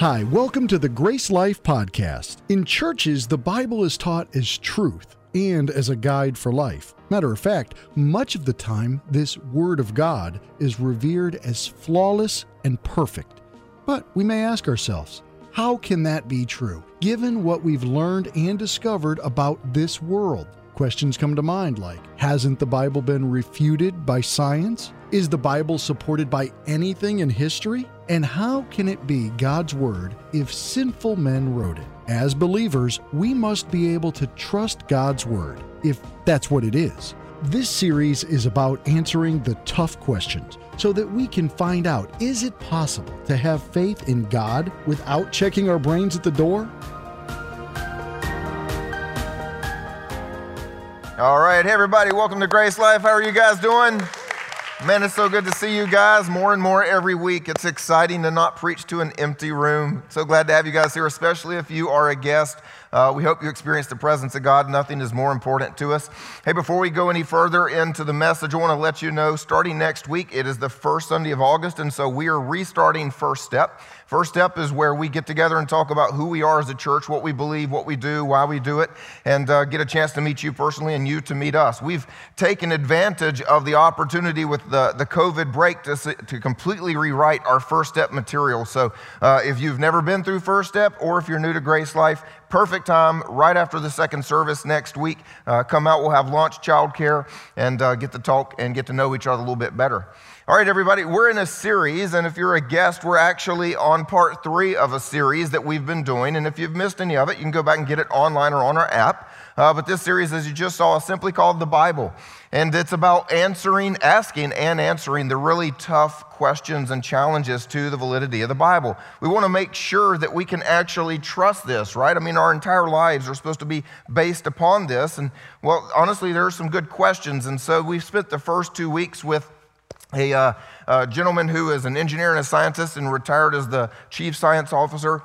Hi, welcome to the GraceLife Podcast. In churches, the Bible is taught as truth and as a guide for life. Matter of fact, much of the time, this Word of God is revered as flawless and perfect. But we may ask ourselves, how can that be true, given what we've learned and discovered about this world? Questions come to mind like Hasn't the Bible been refuted by science? Is the Bible supported by anything in history? And how can it be God's Word if sinful men wrote it? As believers, we must be able to trust God's Word, if that's what it is. This series is about answering the tough questions so that we can find out is it possible to have faith in God without checking our brains at the door? All right, hey everybody, welcome to GraceLife. How are you guys doing? Man, it's so good to see you guys more and more every week. It's exciting to not preach to an empty room. So glad to have you guys here, especially if you are a guest. Uh, we hope you experience the presence of God. Nothing is more important to us. Hey, before we go any further into the message, I want to let you know starting next week, it is the first Sunday of August, and so we are restarting First Step. First step is where we get together and talk about who we are as a church, what we believe, what we do, why we do it, and uh, get a chance to meet you personally and you to meet us. We've taken advantage of the opportunity with the, the COVID break to, to completely rewrite our first step material. So uh, if you've never been through first step or if you're new to GraceLife, perfect time right after the second service next week. Uh, come out, we'll have lunch, childcare, and uh, get to talk and get to know each other a little bit better. All right, everybody, we're in a series, and if you're a guest, we're actually on part three of a series that we've been doing. And if you've missed any of it, you can go back and get it online or on our app. Uh, but this series, as you just saw, is simply called The Bible. And it's about answering, asking, and answering the really tough questions and challenges to the validity of the Bible. We want to make sure that we can actually trust this, right? I mean, our entire lives are supposed to be based upon this. And, well, honestly, there are some good questions. And so we've spent the first two weeks with a, uh, a gentleman who is an engineer and a scientist and retired as the chief science officer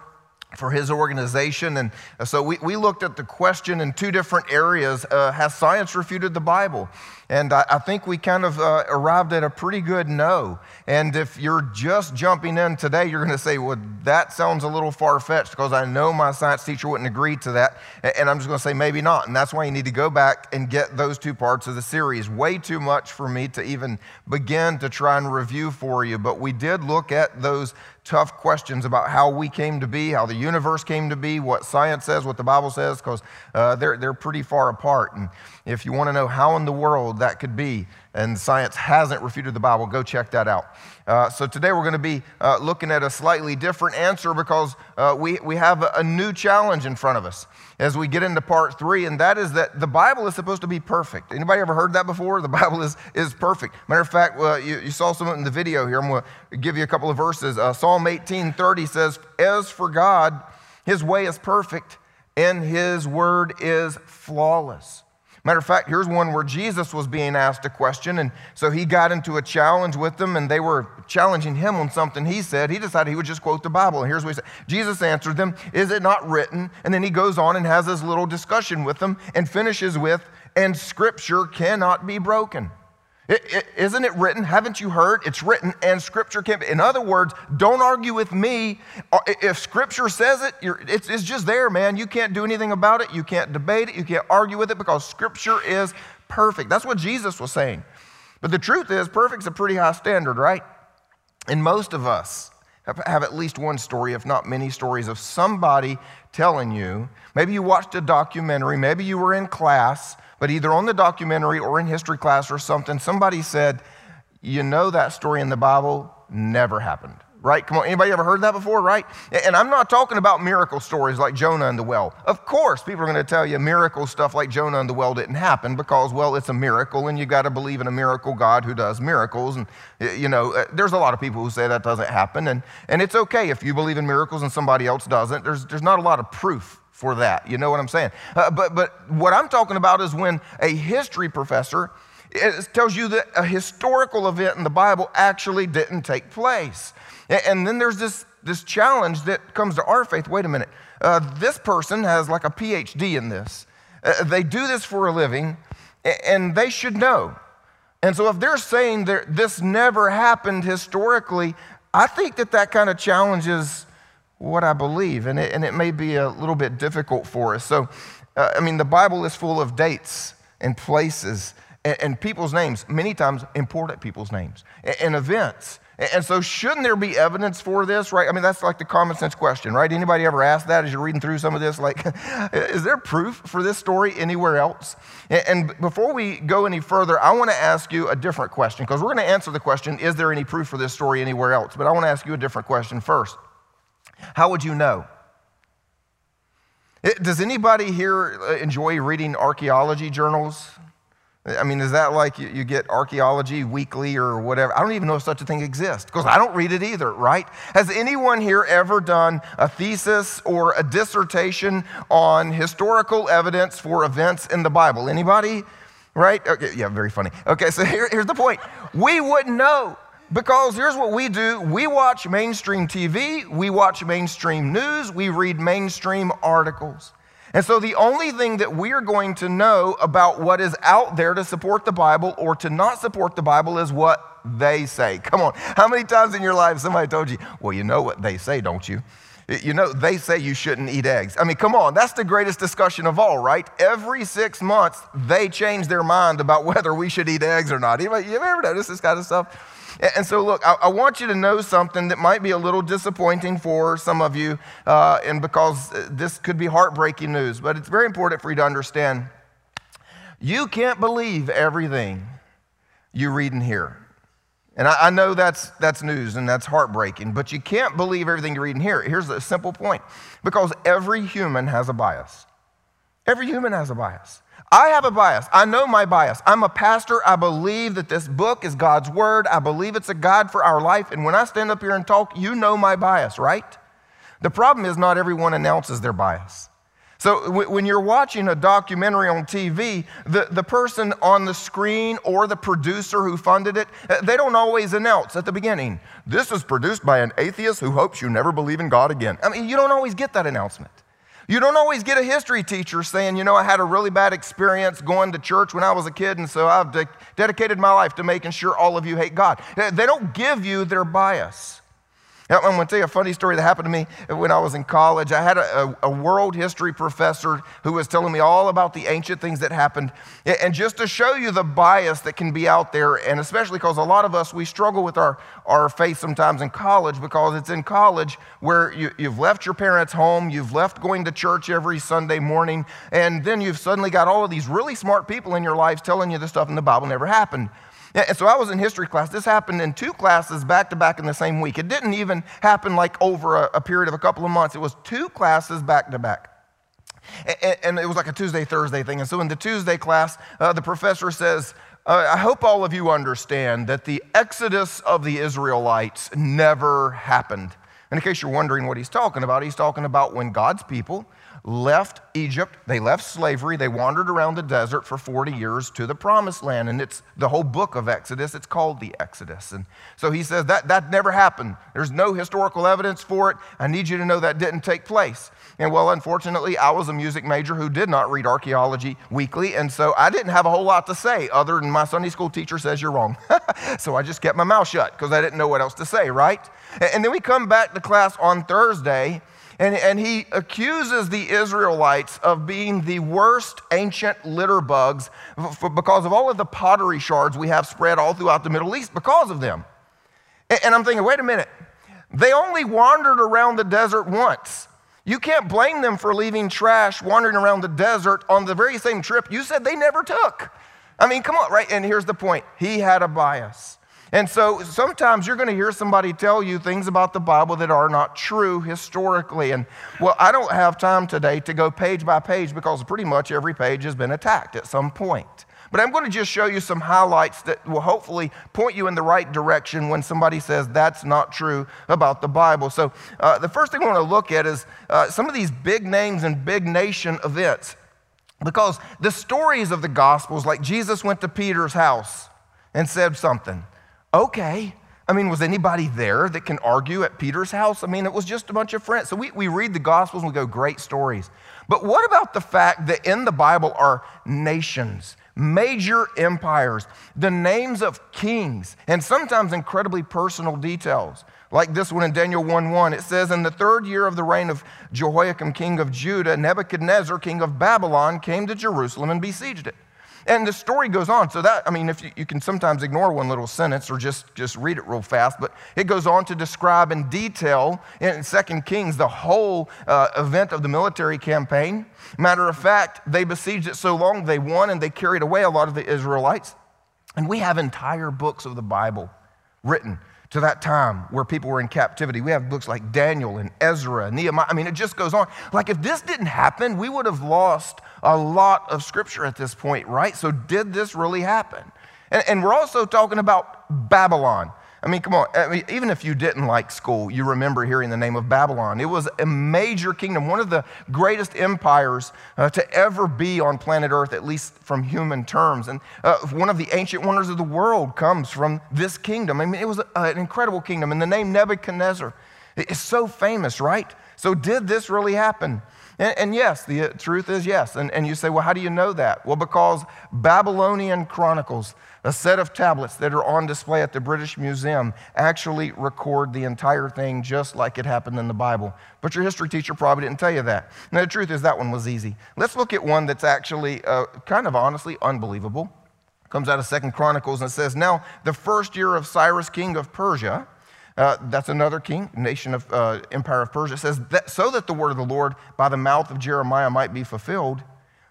for his organization. And so we, we looked at the question in two different areas uh, Has science refuted the Bible? And I, I think we kind of uh, arrived at a pretty good no. And if you're just jumping in today, you're going to say, well, that sounds a little far fetched because I know my science teacher wouldn't agree to that. And I'm just going to say, maybe not. And that's why you need to go back and get those two parts of the series. Way too much for me to even begin to try and review for you. But we did look at those tough questions about how we came to be, how the universe came to be, what science says, what the Bible says, because uh, they're, they're pretty far apart. And if you want to know how in the world that could be, and science hasn't refuted the Bible, go check that out. Uh, so today we're going to be uh, looking at a slightly different answer because uh, we, we have a, new challenge in front of us as we get into part three, and that is that the Bible is supposed to be perfect. Anybody ever heard that before? The Bible is, is perfect. Matter of fact, you, you, saw some in the video here. I'm going to give you a couple of verses. Uh, Psalm 18:30 says, "As for God, His way is perfect, and His word is flawless." Matter of fact, here's one where Jesus was being asked a question, and so he got into a challenge with them, and they were challenging him on something he said. He decided he would just quote the Bible, and here's what he said Jesus answered them, Is it not written? And then he goes on and has this little discussion with them and finishes with, And scripture cannot be broken. Is not it written? Haven't you heard? It's written, and Scripture can't be. In other words, don't argue with me. Uh, if Scripture says it, it's, it's just there, man. You can't do anything about it. You can't debate it. You can't argue with it because Scripture is perfect. That's what Jesus was saying. But the truth is, perfect's a pretty high standard, right? And most of us have at least one story, if not many stories, of somebody telling you. Maybe you watched a documentary, maybe you were in class but either on the documentary or in history class or something, somebody said, You know that story in the Bible never happened. Right? Come on, anybody ever heard that before, right? And I'm not talking about miracle stories like Jonah and the well. Of course, people are going to tell you miracle stuff like Jonah and the well didn't happen because, well, it's a miracle and you got to believe in a miracle God who does miracles. And, you know, uh, there's a lot of people who say that doesn't happen. And, and it's okay if you believe in miracles and somebody else doesn't. There's, there's not a lot of proof for that. You know what I'm saying? Uh, but, but what I'm talking about is when a history professor tells you that a historical event in the Bible actually didn't take place. And then there's this, this challenge that comes to our faith. Wait a minute. Uh, this person has like a PhD in this. Uh, they do this for a living, and they should know. And so if they're saying that this never happened historically, I think that that kind of challenges what I believe. And it, and it may be a little bit difficult for us. So, uh, I mean, the Bible is full of dates and places and, and people's names, many times important people's names, and, and events. And so, shouldn't there be evidence for this, right? I mean, that's like the common sense question, right? Anybody ever ask that as you're reading through some of this? Like, is there proof for this story anywhere else? And before we go any further, I want to ask you a different question because we're going to answer the question, is there any proof for this story anywhere else? But I want to ask you a different question first. How would you know? Does anybody here uh, enjoy reading archaeology journals? I mean, is that like you, get archaeology weekly or whatever? I don't even know if such a thing exists because I don't read it either, right? Has anyone here ever done a thesis or a dissertation on historical evidence for events in the Bible? Anybody? Right? Okay, yeah, very funny. Okay, so here, here's the point. We wouldn't know because here's what we do we watch mainstream TV, we watch mainstream news, we read mainstream articles. And so the only thing that we are going to know about what is out there to support the Bible or to not support the Bible is what they say. Come on. How many times in your life somebody told you, well, you know what they say, don't you? You know, they say you shouldn't eat eggs. I mean, come on, that's the greatest discussion of all, right? Every six months, they change their mind about whether we should eat eggs or not. You ever notice this kind of stuff? And so, look, I, I, want you to know something that might be a little disappointing for some of you, uh, and because uh, this could be heartbreaking news, but it's very important for you to understand. You can't believe everything you read and hear. And I, I know that's, that's news and that's heartbreaking, but you can't believe everything you read and hear. Here's a simple point because every human has a bias. Every human has a bias. I have a bias. I know my bias. I'm a pastor. I believe that this book is God's word. I believe it's a guide for our life. And when I stand up here and talk, you know my bias, right? The problem is not everyone announces their bias. So when you're watching a documentary on TV, the, the person on the screen or the producer who funded it, uh, they don't always announce at the beginning, this is produced by an atheist who hopes you never believe in God again. I mean, you don't always get that announcement. You don't always get a history teacher saying, you know, I had a really bad experience going to church when I was a kid, and so I've de- dedicated my life to making sure all of you hate God. They don't give you their bias. I'm going to tell you a funny story that happened to me when I was in college. I had a, a, world history professor who was telling me all about the ancient things that happened. And just to show you the bias that can be out there, and especially because a lot of us, we struggle with our, our faith sometimes in college because it's in college where you, you've left your parents' home, you've left going to church every Sunday morning, and then you've suddenly got all of these really smart people in your lives telling you the stuff in the Bible never happened. And so I was in history class. This happened in two classes back to back in the same week. It didn't even happen like over a, a period of a couple of months, it was two classes back to back. And, it was like a Tuesday, Thursday thing. And so in the Tuesday class, uh, the professor says, uh, I hope all of you understand that the exodus of the Israelites never happened. And in case you're wondering what he's talking about, he's talking about when God's people left Egypt, they left slavery, they wandered around the desert for 40 years to the promised land. And it's the whole book of Exodus, it's called the Exodus. And so he says that that never happened. There's no historical evidence for it. I need you to know that didn't take place. And well, unfortunately, I was a music major who did not read archaeology weekly, and so I didn't have a whole lot to say other than my Sunday school teacher says you're wrong. so I just kept my mouth shut because I didn't know what else to say, right? And then we come back to class on Thursday, and, and he accuses the Israelites of being the worst ancient litter bugs because of all of the pottery shards we have spread all throughout the Middle East because of them. And, and I'm thinking, wait a minute, they only wandered around the desert once. You can't blame them for leaving trash wandering around the desert on the very same trip you said they never took. I mean, come on, right? And here's the point he had a bias. And so sometimes you're going to hear somebody tell you things about the Bible that are not true historically. And well, I don't have time today to go page by page because pretty much every page has been attacked at some point. But I'm going to just show you some highlights that will hopefully point you in the right direction when somebody says that's not true about the Bible. So, uh, the first thing I want to look at is uh, some of these big names and big nation events. Because the stories of the Gospels, like Jesus went to Peter's house and said something. Okay. I mean, was anybody there that can argue at Peter's house? I mean, it was just a bunch of friends. So we, we read the Gospels and we go, great stories. But what about the fact that in the Bible are nations, major empires, the names of kings, and sometimes incredibly personal details? like this one in Daniel 1 1. It says, In the third year of the reign of Jehoiakim, king of Judah, Nebuchadnezzar, king of Babylon, came to Jerusalem and besieged it. And the story goes on. So that, I mean, if you, you, can sometimes ignore one little sentence or just, just read it real fast, but it goes on to describe in detail in Second Kings the whole uh, event of the military campaign. Matter of fact, they besieged it so long they won and they carried away a lot of the Israelites. And we have entire books of the Bible written to that time where people were in captivity. We have books like Daniel and Ezra and Nehemiah. I mean, it just goes on. Like, if this didn't happen, we would have lost a lot of scripture at this point, right? So, did this really happen? And, and we're also talking about Babylon. I mean, come on. I mean, even if you didn't like school, you remember hearing the name of Babylon. It was a major kingdom, one of the greatest empires uh, to ever be on planet Earth, at least from human terms. And uh, one of the ancient wonders of the world comes from this kingdom. I mean, it was a, an incredible kingdom. And the name Nebuchadnezzar is so famous, right? So, did this really happen? And, and, yes, the truth is yes. And, and you say, well, how do you know that? Well, because Babylonian Chronicles, a set of tablets that are on display at the British Museum, actually record the entire thing just like it happened in the Bible. But your history teacher probably didn't tell you that. Now, the truth is that one was easy. Let's look at one that's actually uh, kind of honestly unbelievable. Comes out of Second Chronicles and says, Now, the first year of Cyrus, king of Persia, uh, that's another king, nation of uh, empire of Persia. Says, that, So that the word of the Lord by the mouth of Jeremiah might be fulfilled,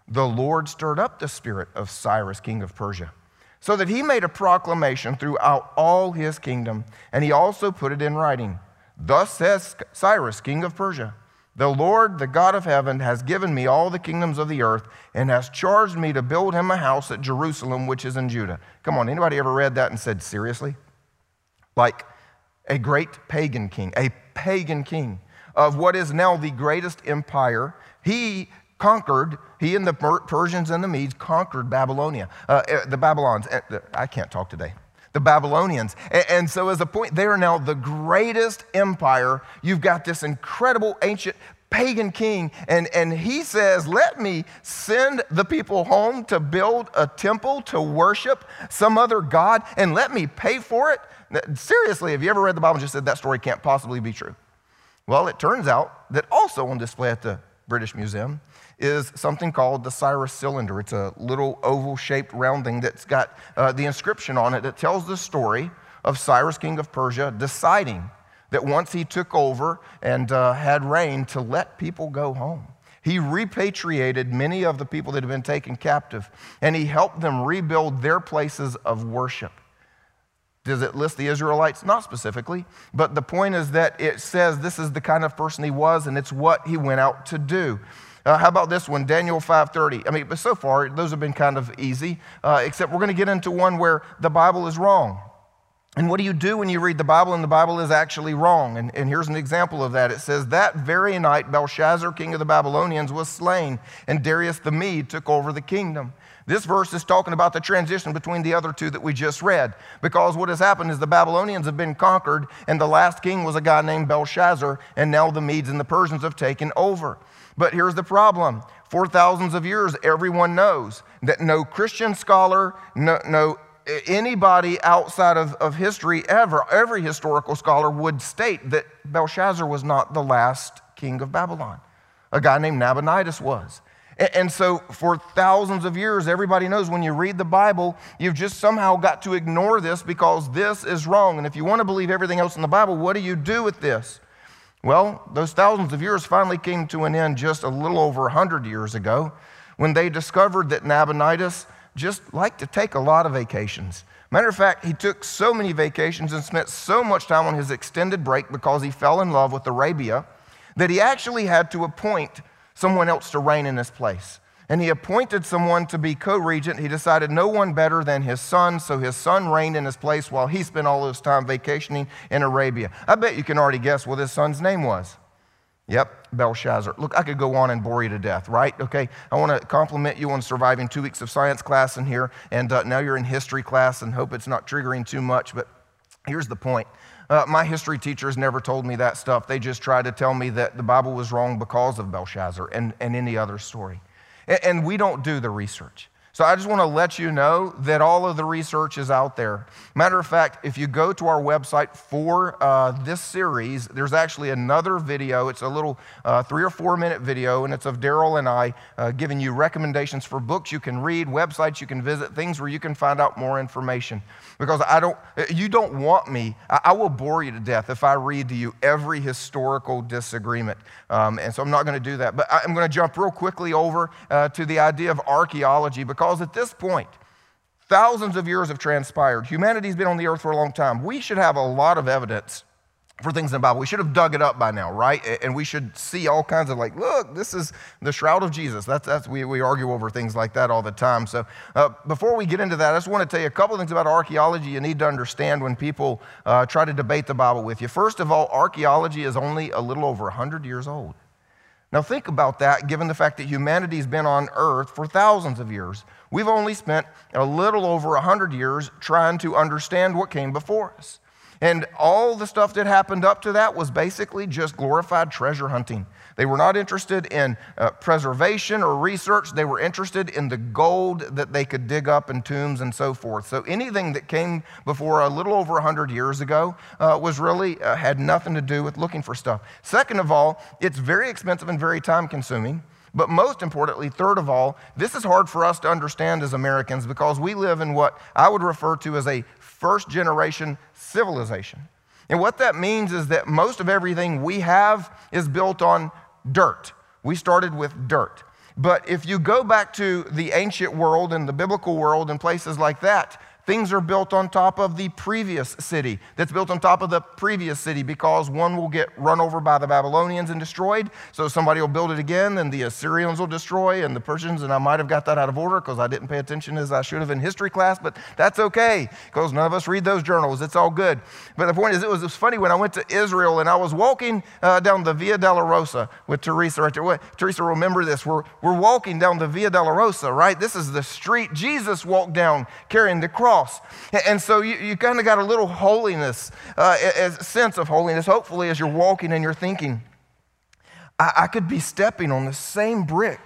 the Lord stirred up the spirit of Cyrus, king of Persia, so that he made a proclamation throughout all his kingdom, and he also put it in writing. Thus says Cyrus, king of Persia, The Lord, the God of heaven, has given me all the kingdoms of the earth, and has charged me to build him a house at Jerusalem, which is in Judah. Come on, anybody ever read that and said, Seriously? Like, a great pagan king, a pagan king of what is now the greatest empire. He conquered, he and the Persians and the Medes conquered Babylonia, uh, eh, the Babylons. Eh, I can't talk today. The Babylonians. And so, as a point, they are now the greatest empire. You've got this incredible ancient pagan king, and, and he says, Let me send the people home to build a temple to worship some other God, and let me pay for it. Seriously, have you ever read the Bible and just said that story can't possibly be true? Well, it turns out that also on display at the British Museum is something called the Cyrus cylinder. It's a little oval shaped rounding that's got uh, the inscription on it that tells the story of Cyrus, king of Persia, deciding that once he took over and uh, had reign to let people go home. He repatriated many of the people that had been taken captive and he helped them rebuild their places of worship. Does it list the Israelites? Not specifically, but the point is that it says this is the kind of person he was and it's what he went out to do. Uh, how about this one, Daniel 5:30? I mean, but so far those have been kind of easy, uh, except we're going to get into one where the Bible is wrong. And what do you do when you read the Bible and the Bible is actually wrong? And, and here's an example of that. It says, That very night Belshazzar, king of the Babylonians, was slain, and Darius the Mede took over the kingdom. This verse is talking about the transition between the other two that we just read. Because what has happened is the Babylonians have been conquered, and the last king was a guy named Belshazzar, and now the Medes and the Persians have taken over. But here's the problem for thousands of years, everyone knows that no Christian scholar, no, no anybody outside of, of history ever, every historical scholar would state that Belshazzar was not the last king of Babylon. A guy named Nabonidus was. And so, for thousands of years, everybody knows when you read the Bible, you've just somehow got to ignore this because this is wrong. And if you want to believe everything else in the Bible, what do you do with this? Well, those thousands of years finally came to an end just a little over 100 years ago when they discovered that Nabonidus just liked to take a lot of vacations. Matter of fact, he took so many vacations and spent so much time on his extended break because he fell in love with Arabia that he actually had to appoint someone else to reign in his place. And he appointed someone to be co regent. He decided no one better than his son, so his son reigned in his place while he spent all his time vacationing in Arabia. I bet you can already guess what his son's name was. Yep, Belshazzar. Look, I could go on and bore you to death, right? Okay, I want to compliment you on surviving two weeks of science class in here, and uh, now you're in history class, and hope it's not triggering too much. But here's the point uh, my history teachers never told me that stuff. They just tried to tell me that the Bible was wrong because of Belshazzar and, and any other story. And, and we don't do the research. So I just want to let you know that all of the research is out there. Matter of fact, if you go to our website for uh, this series, there's actually another video. It's a little uh, three or four minute video, and it's of Daryl and I uh, giving you recommendations for books you can read, websites you can visit, things where you can find out more information. Because I don't, you don't want me. I, I will bore you to death if I read to you every historical disagreement, um, and so I'm not going to do that. But I'm going to jump real quickly over uh, to the idea of archaeology because because at this point, thousands of years have transpired. Humanity's been on the earth for a long time. We should have a lot of evidence for things in the Bible. We should have dug it up by now, right? And we should see all kinds of like, look, this is the shroud of Jesus. That's, that's we, we argue over things like that all the time. So uh, before we get into that, I just want to tell you a couple things about archaeology you need to understand when people uh, try to debate the Bible with you. First of all, archaeology is only a little over 100 years old. Now, think about that given the fact that humanity's been on earth for thousands of years. We've only spent a little over 100 years trying to understand what came before us. And all the stuff that happened up to that was basically just glorified treasure hunting. They were not interested in uh, preservation or research. They were interested in the gold that they could dig up in tombs and so forth. So anything that came before a little over 100 years ago uh, was really uh, had nothing to do with looking for stuff. Second of all, it's very expensive and very time consuming. But most importantly, third of all, this is hard for us to understand as Americans because we live in what I would refer to as a first generation civilization. And what that means is that most of everything we have is built on dirt. We started with dirt. But if you go back to the ancient world and the biblical world and places like that, Things are built on top of the previous city, that's built on top of the previous city because one will get run over by the Babylonians and destroyed. So somebody will build it again, and the Assyrians will destroy, and the Persians, and I might have got that out of order because I didn't pay attention as I should have in history class, but that's okay because none of us read those journals. It's all good. But the point is, it was, it was funny when I went to Israel and I was walking uh, down the Via Dolorosa with Teresa right there. Teresa, remember this. We're, we're walking down the Via Dolorosa, right? This is the street Jesus walked down carrying the cross cross. And so you, you kind of got a little holiness, uh, a sense of holiness, hopefully, as you're walking and you're thinking, I, I could be stepping on the same brick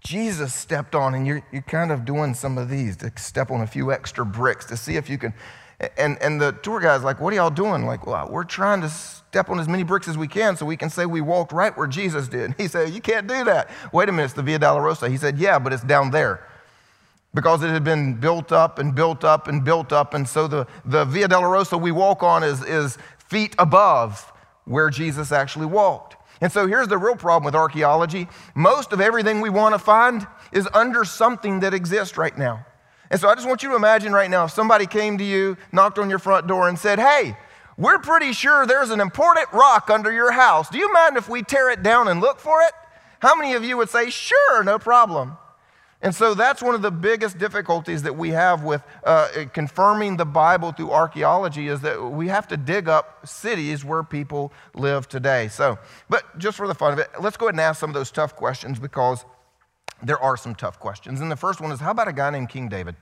Jesus stepped on, and you're, you're kind of doing some of these to step on a few extra bricks to see if you can. And, and the tour guide's like, What are y'all doing? Like, well, we're trying to step on as many bricks as we can so we can say we walked right where Jesus did. He said, You can't do that. Wait a minute, it's the Via Dolorosa. He said, Yeah, but it's down there because it had been built up and built up and built up. And so the, the Via Dolorosa we walk on is, is feet above where Jesus actually walked. And so here's the real problem with archaeology most of everything we want to find is under something that exists right now. And so I just want you to imagine right now if somebody came to you, knocked on your front door, and said, Hey, we're pretty sure there's an important rock under your house. Do you mind if we tear it down and look for it? How many of you would say, Sure, no problem? And so that's one of the biggest difficulties that we have with uh, confirming the Bible through archaeology is that we have to dig up cities where people live today. So, but just for the fun of it, let's go ahead and ask some of those tough questions because there are some tough questions. And the first one is how about a guy named King David?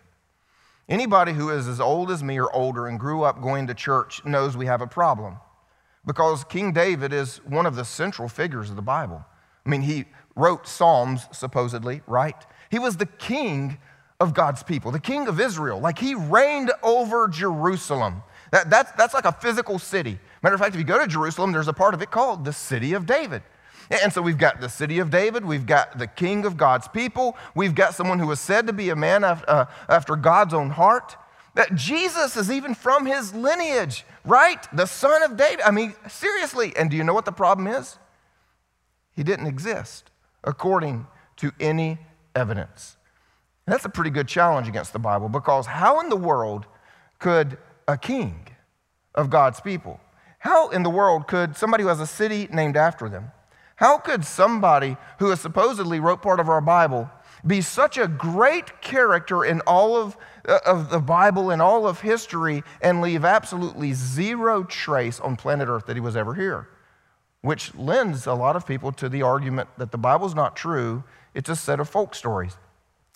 Anybody who is as old as me or older and grew up going to church knows we have a problem because King David is one of the central figures of the Bible. I mean, he wrote Psalms, supposedly, right? He was the king of God's people, the king of Israel. Like he reigned over Jerusalem. That, that's, that's like a physical city. Matter of fact, if you go to Jerusalem, there's a part of it called the city of David. And so we've got the city of David, we've got the king of God's people, we've got someone who is said to be a man after, uh, after God's own heart. That Jesus is even from his lineage, right? The son of David. I mean, seriously. And do you know what the problem is? He didn't exist according to any evidence. And that's a pretty good challenge against the Bible because how in the world could a king of God's people, how in the world could somebody who has a city named after them, how could somebody who has supposedly wrote part of our Bible be such a great character in all of, uh, of the Bible and all of history and leave absolutely zero trace on planet Earth that he was ever here? Which lends a lot of people to the argument that the Bible's not true it's a set of folk stories.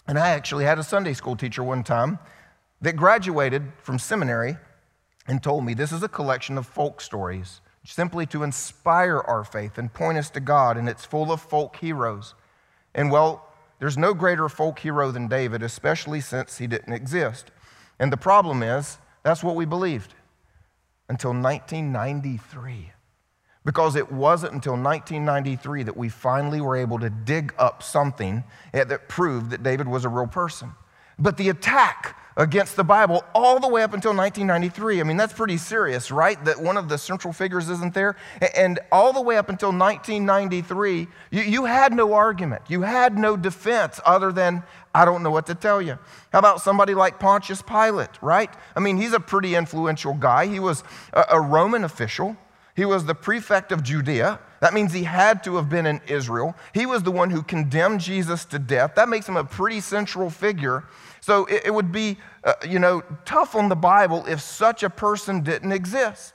And I actually had a Sunday school teacher one time that graduated from seminary and told me this is a collection of folk stories simply to inspire our faith and point us to God, and it's full of folk heroes. And well, There's no greater folk hero than David, especially since he didn't exist. And the problem is, that's what we believed until 1993. Because it wasn't until 1993 that we finally were able to dig up something eh, that proved that David was a real person. But the attack against the Bible all the way up until 1993. I mean, that's pretty serious, right? That one of the central figures isn't there. And all the way up until 1993, you, you had no argument. You had no defense other than, I don't know what to tell you. How about somebody like Pontius Pilate, right? I mean, he's a pretty influential guy. He was a, a Roman official. He was the prefect of Judea. That means he had to have been in Israel. He was the one who condemned Jesus to death. That makes him a pretty central figure so it, it would be, uh, you know, tough on the Bible if such a person didn't exist.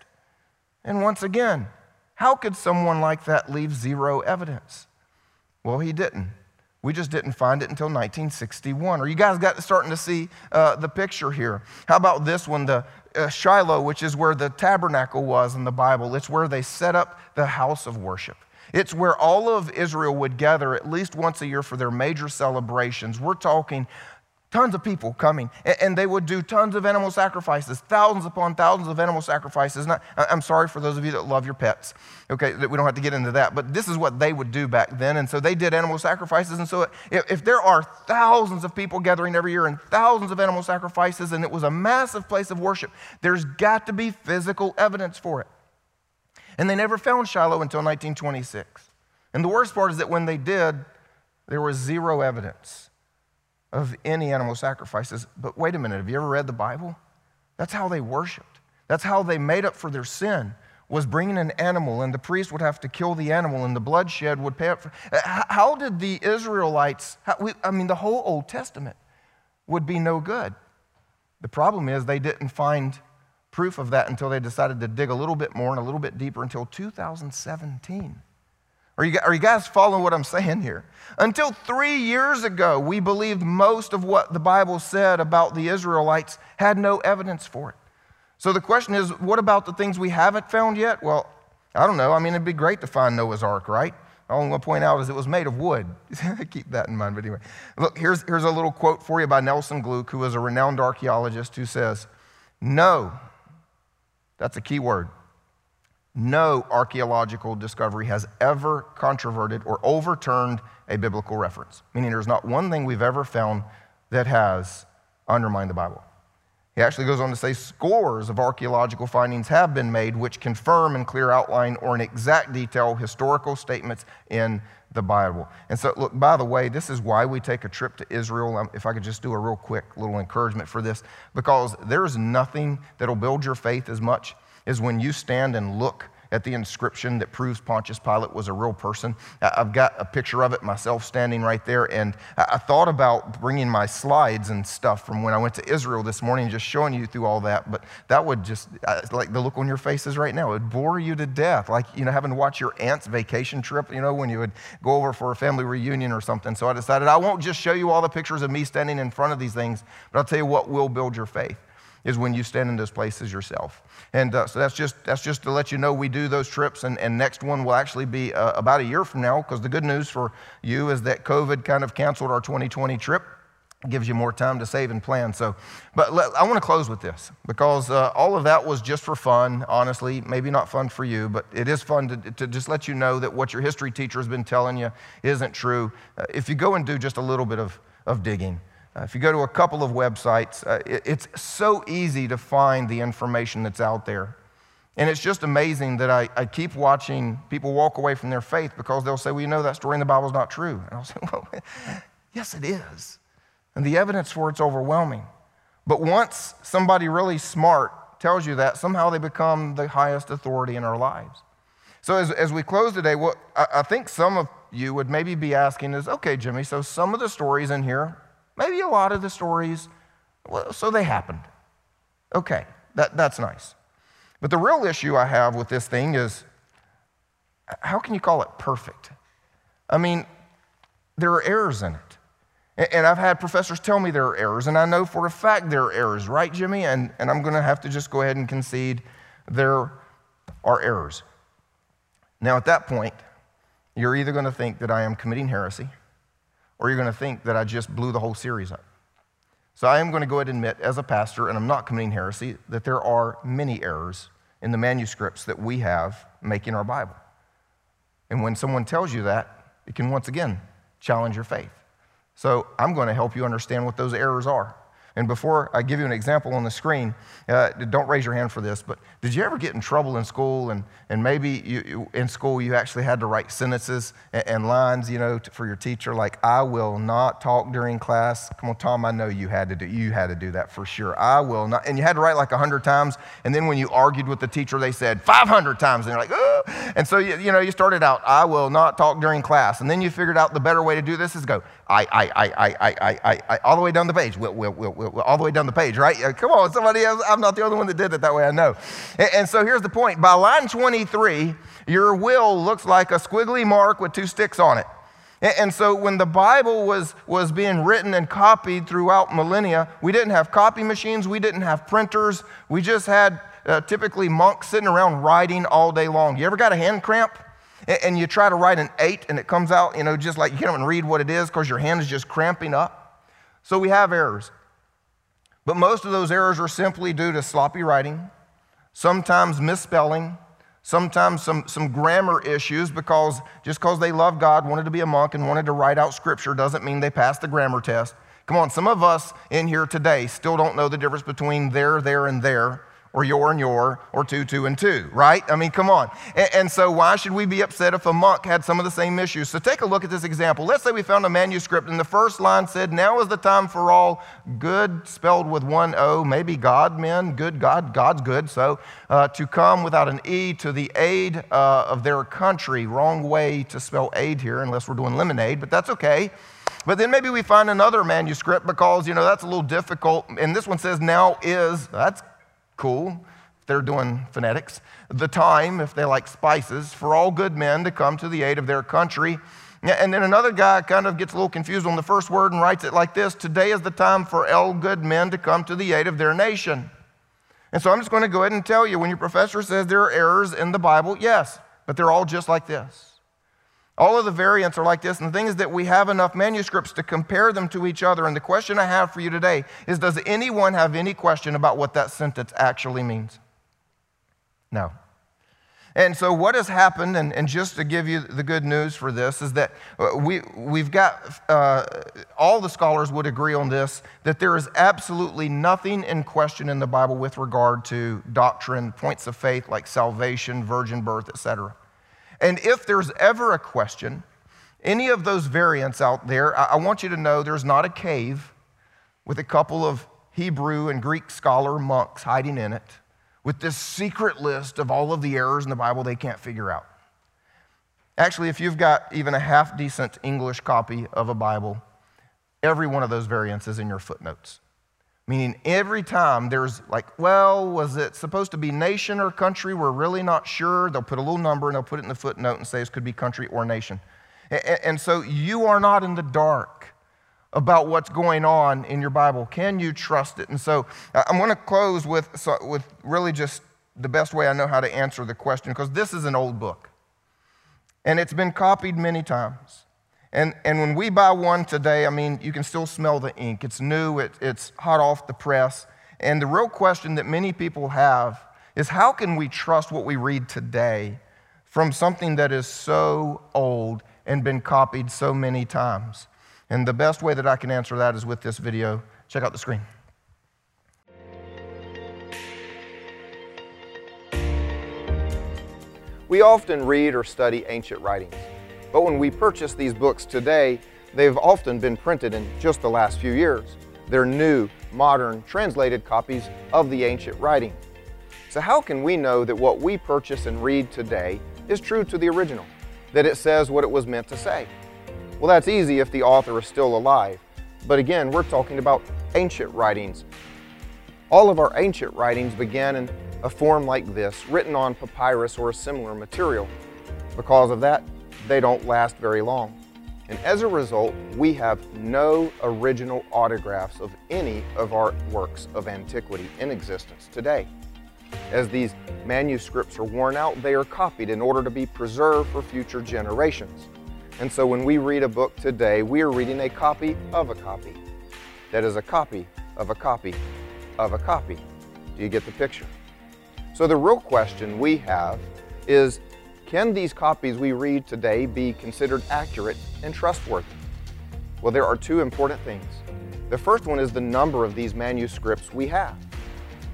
And once again, how could someone like that leave zero evidence? Well, he didn't. We just didn't find it until 1961. Are you guys got starting to see uh, the picture here. How about this one, the uh, Shiloh, which is where the tabernacle was in the Bible? It's where they set up the house of worship. It's where all of Israel would gather at least once a year for their major celebrations. We're talking Tons of people coming, and they would do tons of animal sacrifices, thousands upon thousands of animal sacrifices. Not, I'm sorry for those of you that love your pets, okay, we don't have to get into that, but this is what they would do back then. And so they did animal sacrifices. And so if there are thousands of people gathering every year and thousands of animal sacrifices, and it was a massive place of worship, there's got to be physical evidence for it. And they never found Shiloh until 1926. And the worst part is that when they did, there was zero evidence of any animal sacrifices. But wait a minute, have you ever read the Bible? That's how they worshiped. That's how they made up for their sin was bringing an animal and the priest would have to kill the animal and the bloodshed would pay up for how did the israelites how, we, i mean the whole old testament would be no good the problem is they didn't find proof of that until they decided to dig a little bit more and a little bit deeper until 2017 are you, are you guys following what I'm saying here? Until three years ago, we believed most of what the Bible said about the Israelites had no evidence for it. So the question is, what about the things we haven't found yet? Well, I don't know. I mean, it'd be great to find Noah's Ark, right? All I'm going to point out is it was made of wood. Keep that in mind. But anyway, look, here's, here's a little quote for you by Nelson Glueck, who is a renowned archaeologist, who says, No, that's a key word. No archaeological discovery has ever controverted or overturned a biblical reference, meaning there's not one thing we've ever found that has undermined the Bible. He actually goes on to say scores of archaeological findings have been made which confirm in clear outline or in exact detail historical statements in the Bible. And so, look, by the way, this is why we take a trip to Israel. Um, if I could just do a real quick little encouragement for this, because there's nothing that'll build your faith as much is when you stand and look at the inscription that proves Pontius Pilate was a real person. I've got a picture of it myself standing right there. And I thought about bringing my slides and stuff from when I went to Israel this morning, just showing you through all that. But that would just, like the look on your faces right now, it would bore you to death. Like, you know, having to watch your aunt's vacation trip, you know, when you would go over for a family reunion or something. So I decided I won't just show you all the pictures of me standing in front of these things, but I'll tell you what will build your faith is when you stand in those places yourself. And uh, so that's just, that's just to let you know we do those trips. And, and next one will actually be uh, about a year from now because the good news for you is that COVID kind of canceled our 2020 trip. Gives you more time to save and plan. So, but let, I want to close with this because uh, all of that was just for fun, honestly. Maybe not fun for you, but it is fun to, to just let you know that what your history teacher has been telling you isn't true. Uh, if you go and do just a little bit of, of digging, uh, if you go to a couple of websites, uh, it, it's so easy to find the information that's out there. And it's just amazing that I, I keep watching people walk away from their faith because they'll say, well, you know, that story in the Bible is not true. And I'll say, well, yes, it is. And the evidence for it's overwhelming. But once somebody really smart tells you that, somehow they become the highest authority in our lives. So as, as we close today, what I, I think some of you would maybe be asking is, okay, Jimmy, so some of the stories in here Maybe a lot of the stories, well, so they happened. Okay, that, that's nice. But the real issue I have with this thing is how can you call it perfect? I mean, there are errors in it. And I've had professors tell me there are errors, and I know for a fact there are errors, right, Jimmy? And, and I'm going to have to just go ahead and concede there are errors. Now, at that point, you're either going to think that I am committing heresy or you're going to think that I just blew the whole series up. So I am going to go ahead and admit, as a pastor, and I'm not committing heresy, that there are many errors in the manuscripts that we have making our Bible. And when someone tells you that, it can once again challenge your faith. So I'm going to help you understand what those errors are. And before I give you an example on the screen, uh, don't raise your hand for this, but did you ever get in trouble in school and, and maybe you, you, in school you actually had to write sentences and, and lines, you know, to, for your teacher, like, I will not talk during class. Come on, Tom, I know you had to do, you had to do that for sure. I will not. And you had to write like 100 times. And then when you argued with the teacher, they said 500 times. And you're like, oh. And so, you, you know, you started out, I will not talk during class. And then you figured out the better way to do this is go, I, I, I, I, I, I, I, all the way down the page. Will, will, will, all the way down the page, right? Come on, somebody else. I'm not the only one that did it that way, I know. And, so here's the point. By line 23, your will looks like a squiggly mark with two sticks on it. And, and so when the Bible was, was being written and copied throughout millennia, we didn't have copy machines, we didn't have printers, we just had uh, typically monks sitting around writing all day long. You ever got a hand cramp? and you try to write an eight and it comes out, you know, just like you can't even read what it is because your hand is just cramping up. So we have errors. But most of those errors are simply due to sloppy writing, sometimes misspelling, sometimes some, some grammar issues because just because they love God, wanted to be a monk, and wanted to write out scripture doesn't mean they passed the grammar test. Come on, some of us in here today still don't know the difference between there, there, and there or your and your, or two, two, and two, right? I mean, come on. And, and, so, why should we be upset if a monk had some of the same issues? So, take a look at this example. Let's say we found a manuscript, and the first line said, Now is the time for all good, spelled with one O, maybe God, men, good God, God's good. So, uh, to come without an E to the aid uh, of their country. Wrong way to spell aid here, unless we're doing lemonade, but that's okay. But then maybe we find another manuscript because, you know, that's a little difficult. And this one says now is, that's cool if they're doing phonetics. The time, if they like spices, for all good men to come to the aid of their country. And then another guy kind of gets a little confused on the first word and writes it like this Today is the time for all good men to come to the aid of their nation. And so I'm just going to go ahead and tell you when your professor says there are errors in the Bible, yes, but they're all just like this. All of the variants are like this. And the thing is that we have enough manuscripts to compare them to each other. And the question I have for you today is Does anyone have any question about what that sentence actually means? No. And so, what has happened, and, and, just to give you the good news for this, is that uh, we, we've got, uh, all the scholars would agree on this, that there is absolutely nothing in question in the Bible with regard to doctrine, points of faith like salvation, virgin birth, etc. And if there's ever a question, any of those variants out there, I want you to know there's not a cave with a couple of Hebrew and Greek scholar monks hiding in it with this secret list of all of the errors in the Bible they can't figure out. Actually, if you've got even a half decent English copy of a Bible, every one of those variants is in your footnotes. Meaning, every time there's like, well, was it supposed to be nation or country? We're really not sure. They'll put a little number and they'll put it in the footnote and say this could be country or nation. And so you are not in the dark about what's going on in your Bible. Can you trust it? And so uh, I'm going to close with, with really just the best way I know how to answer the question because this is an old book and it's been copied many times. And, and when we buy one today, I mean, you can still smell the ink. It's new, it, it's hot off the press. And the real question that many people have is how can we trust what we read today from something that is so old and been copied so many times? And the best way that I can answer that is with this video. Check out the screen. We often read or study ancient writings. But when we purchase these books today, they've often been printed in just the last few years. They're new, modern, translated copies of the ancient writing. So how can we know that what we purchase and read today is true to the original? That it says what it was meant to say? Well, that's easy if the author is still alive. But again, we're talking about ancient writings. All of our ancient writings began in a form like this, written on papyrus or a similar material. Because of that, they don't last very long. And as a result, we have no original autographs of any of our works of antiquity in existence today. As these manuscripts are worn out, they are copied in order to be preserved for future generations. And so when we read a book today, we are reading a copy of a copy. That is a copy of a copy of a copy. Do you get the picture? So the real question we have is can these copies we read today be considered accurate and trustworthy? Well, there are two important things. The first one is the number of these manuscripts we have.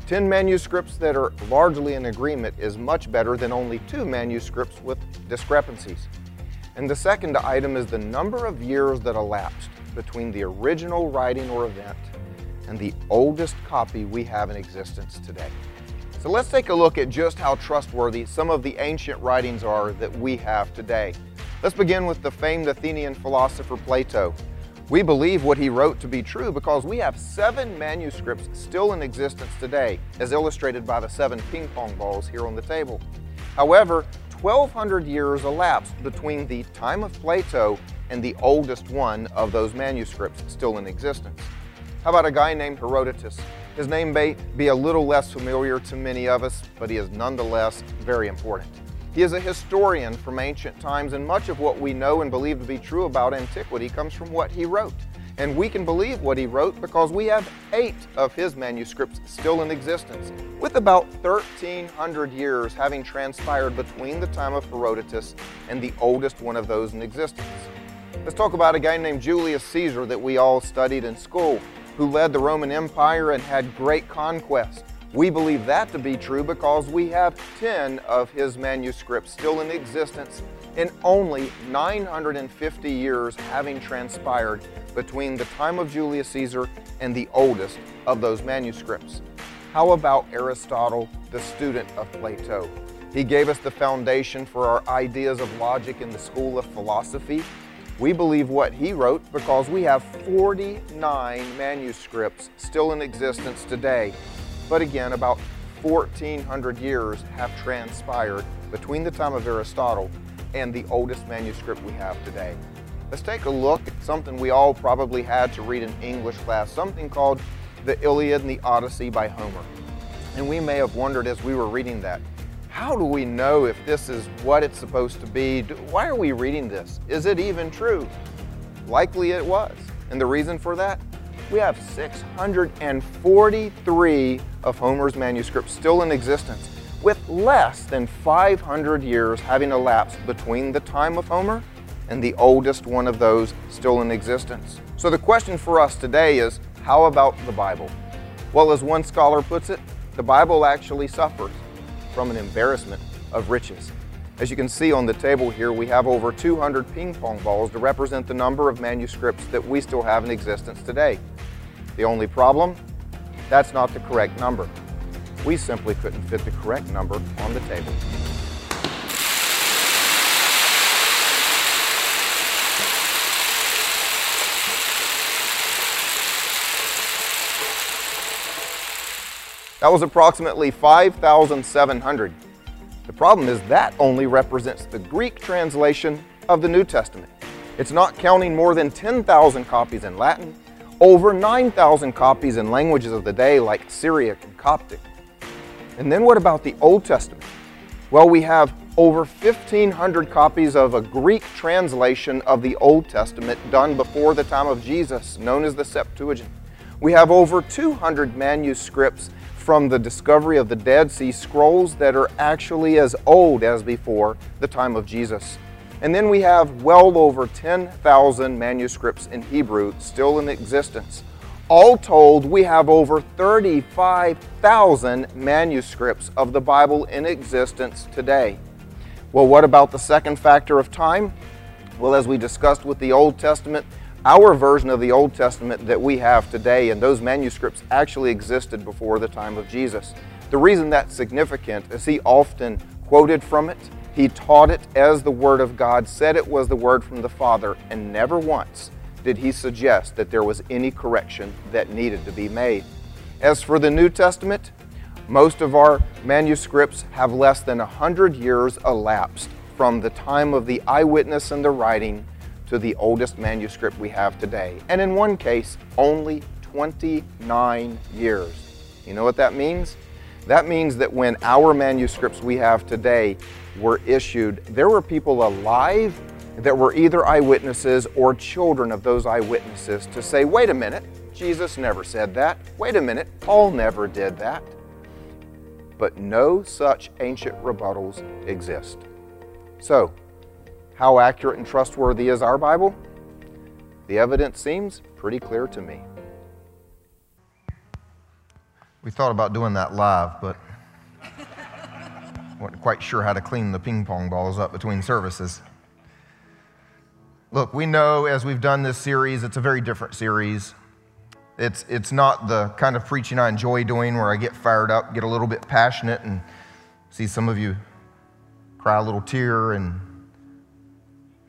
10 manuscripts that are largely in agreement is much better than only two manuscripts with discrepancies. And the second item is the number of years that elapsed between the original writing or event and the oldest copy we have in existence today. So let's take a look at just how trustworthy some of the ancient writings are that we have today. Let's begin with the famed Athenian philosopher Plato. We believe what he wrote to be true because we have seven manuscripts still in existence today, as illustrated by the seven ping pong balls here on the table. However, 1,200 years elapsed between the time of Plato and the oldest one of those manuscripts still in existence. How about a guy named Herodotus? His name may be a little less familiar to many of us, but he is nonetheless very important. He is a historian from ancient times, and much of what we know and believe to be true about antiquity comes from what he wrote. And we can believe what he wrote because we have eight of his manuscripts still in existence, with about 1,300 years having transpired between the time of Herodotus and the oldest one of those in existence. Let's talk about a guy named Julius Caesar that we all studied in school who led the Roman Empire and had great conquests. We believe that to be true because we have 10 of his manuscripts still in existence in only 950 years having transpired between the time of Julius Caesar and the oldest of those manuscripts. How about Aristotle, the student of Plato? He gave us the foundation for our ideas of logic in the school of philosophy. We believe what he wrote because we have 49 manuscripts still in existence today. But again, about 1400 years have transpired between the time of Aristotle and the oldest manuscript we have today. Let's take a look at something we all probably had to read in English class, something called the Iliad and the Odyssey by Homer. And we may have wondered as we were reading that, how do we know if this is what it's supposed to be? Why are we reading this? Is it even true? Likely it was. And the reason for that? We have 643 of Homer's manuscripts still in existence, with less than 500 years having elapsed between the time of Homer and the oldest one of those still in existence. So the question for us today is how about the Bible? Well, as one scholar puts it, the Bible actually suffers from an embarrassment of riches. As you can see on the table here, we have over 200 ping pong balls to represent the number of manuscripts that we still have in existence today. The only problem? That's not the correct number. We simply couldn't fit the correct number on the table. That was approximately 5,700. The problem is that only represents the Greek translation of the New Testament. It's not counting more than 10,000 copies in Latin, over 9,000 copies in languages of the day like Syriac and Coptic. And then what about the Old Testament? Well, we have over 1,500 copies of a Greek translation of the Old Testament done before the time of Jesus, known as the Septuagint. We have over 200 manuscripts from the discovery of the Dead Sea Scrolls that are actually as old as before the time of Jesus. And then we have well over 10,000 manuscripts in Hebrew still in existence. All told, we have over 35,000 manuscripts of the Bible in existence today. Well, what about the second factor of time? Well, as we discussed with the Old Testament, our version of the Old Testament that we have today and those manuscripts actually existed before the time of Jesus. The reason that's significant is he often quoted from it, he taught it as the Word of God, said it was the Word from the Father, and never once did he suggest that there was any correction that needed to be made. As for the New Testament, most of our manuscripts have less than 100 years elapsed from the time of the eyewitness and the writing to the oldest manuscript we have today, and in one case, only 29 years. You know what that means? That means that when our manuscripts we have today were issued, there were people alive that were either eyewitnesses or children of those eyewitnesses to say, wait a minute, Jesus never said that. Wait a minute, Paul never did that. But no such ancient rebuttals exist. So, how accurate and trustworthy is our Bible? The evidence seems pretty clear to me. We thought about doing that live, but wasn't quite sure how to clean the ping pong balls up between services. Look, we know as we've done this series, it's a very different series. It's, it's not the kind of preaching I enjoy doing where I get fired up, get a little bit passionate, and see some of you cry a little tear and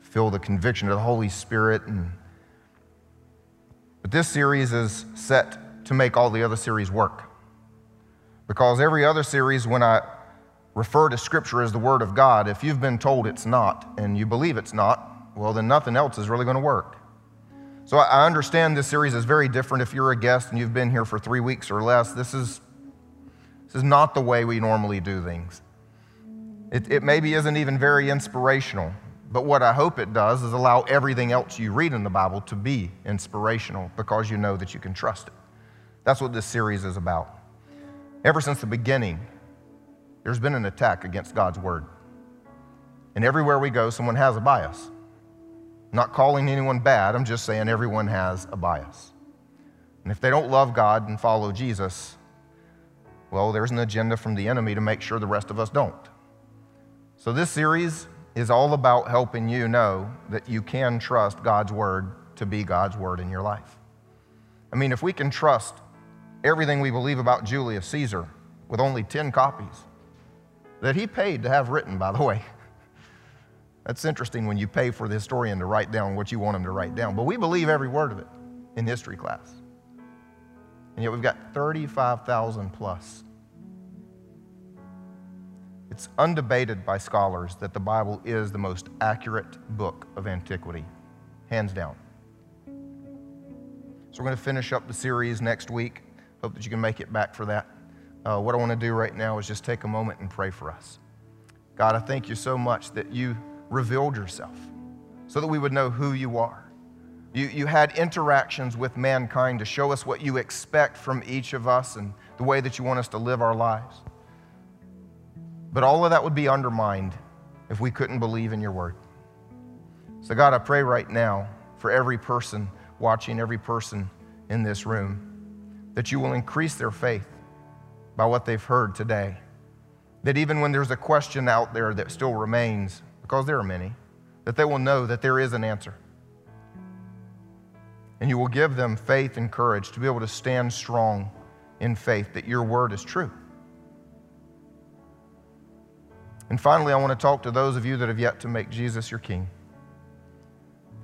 feel the conviction of the Holy Spirit. And, but this series is set to make all the other series work. Because every other series, when I refer to Scripture as the Word of God, if you've been told it's not and you believe it's not, well, then nothing else is really going to work. So I understand this series is very different if you're a guest and you've been here for three weeks or less. This is, this is not the way we normally do things. It, it maybe isn't even very inspirational, but what I hope it does is allow everything else you read in the Bible to be inspirational because you know that you can trust it. That's what this series is about. Ever since the beginning, there's been an attack against God's word. And everywhere we go, someone has a bias. I'm not calling anyone bad, I'm just saying everyone has a bias. And if they don't love God and follow Jesus, well, there's an agenda from the enemy to make sure the rest of us don't. So, this series is all about helping you know that you can trust God's word to be God's word in your life. I mean, if we can trust everything we believe about Julius Caesar with only 10 copies that he paid to have written, by the way. That's interesting when you pay for the historian to write down what you want him to write down. But we believe every word of it in history class. And yet we've got 35,000 plus. It's undebated by scholars that the Bible is the most accurate book of antiquity, hands down. So we're going to finish up the series next week. Hope that you can make it back for that. Uh, what I want to do right now is just take a moment and pray for us. God, I thank you so much that you revealed yourself so that we would know who you are. You, you had interactions with mankind to show us what you expect from each of us and the way that you want us to live our lives. But all of that would be undermined if we couldn't believe in your word. So, God, I pray right now for every person watching, every person in this room that you will increase their faith by what they've heard today. That even when there's a question out there that still remains, because there are many, that they will know that there is an answer. And you will give them faith and courage to be able to stand strong in faith that your word is true. And finally, I want to talk to those of you that have yet to make Jesus your king.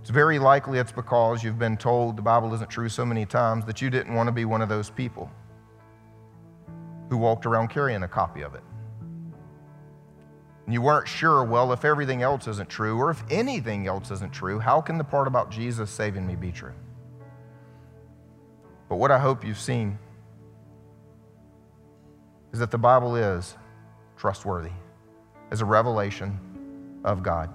It's very likely it's because you've been told the Bible isn't true so many times that you didn't want to be one of those people who walked around carrying a copy of it. And you weren't sure, well, if everything else isn't true, or if anything else isn't true, how can the part about Jesus saving me be true? But what I hope you've seen is that the Bible is trustworthy as a revelation of God.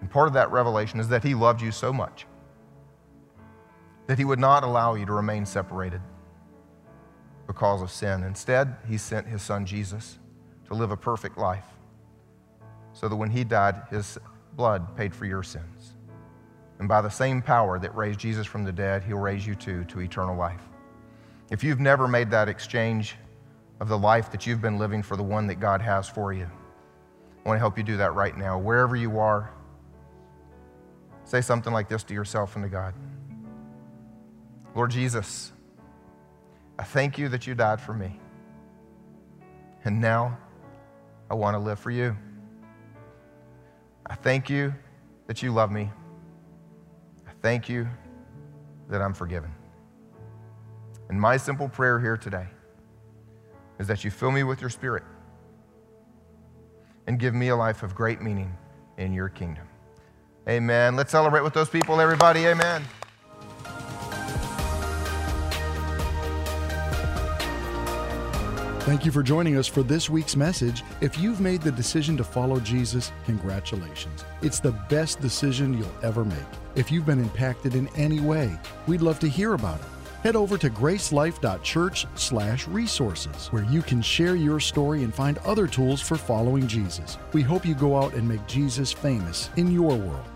And part of that revelation is that He loved you so much that He would not allow you to remain separated because of sin. Instead, He sent His Son Jesus to live a perfect life so that when He died, His blood paid for your sins. And by the same power that raised Jesus from the dead, He'll raise you too to eternal life. If you've never made that exchange of the life that you've been living for the one that God has for you, I want to help you do that right now. Wherever you are, Say something like this to yourself and to God Lord Jesus, I thank you that you died for me. And now I want to live for you. I thank you that you love me. I thank you that I'm forgiven. And my simple prayer here today is that you fill me with your spirit and give me a life of great meaning in your kingdom. Amen. Let's celebrate with those people, everybody. Amen. Thank you for joining us for this week's message. If you've made the decision to follow Jesus, congratulations. It's the best decision you'll ever make. If you've been impacted in any way, we'd love to hear about it. Head over to gracelife.church/resources where you can share your story and find other tools for following Jesus. We hope you go out and make Jesus famous in your world.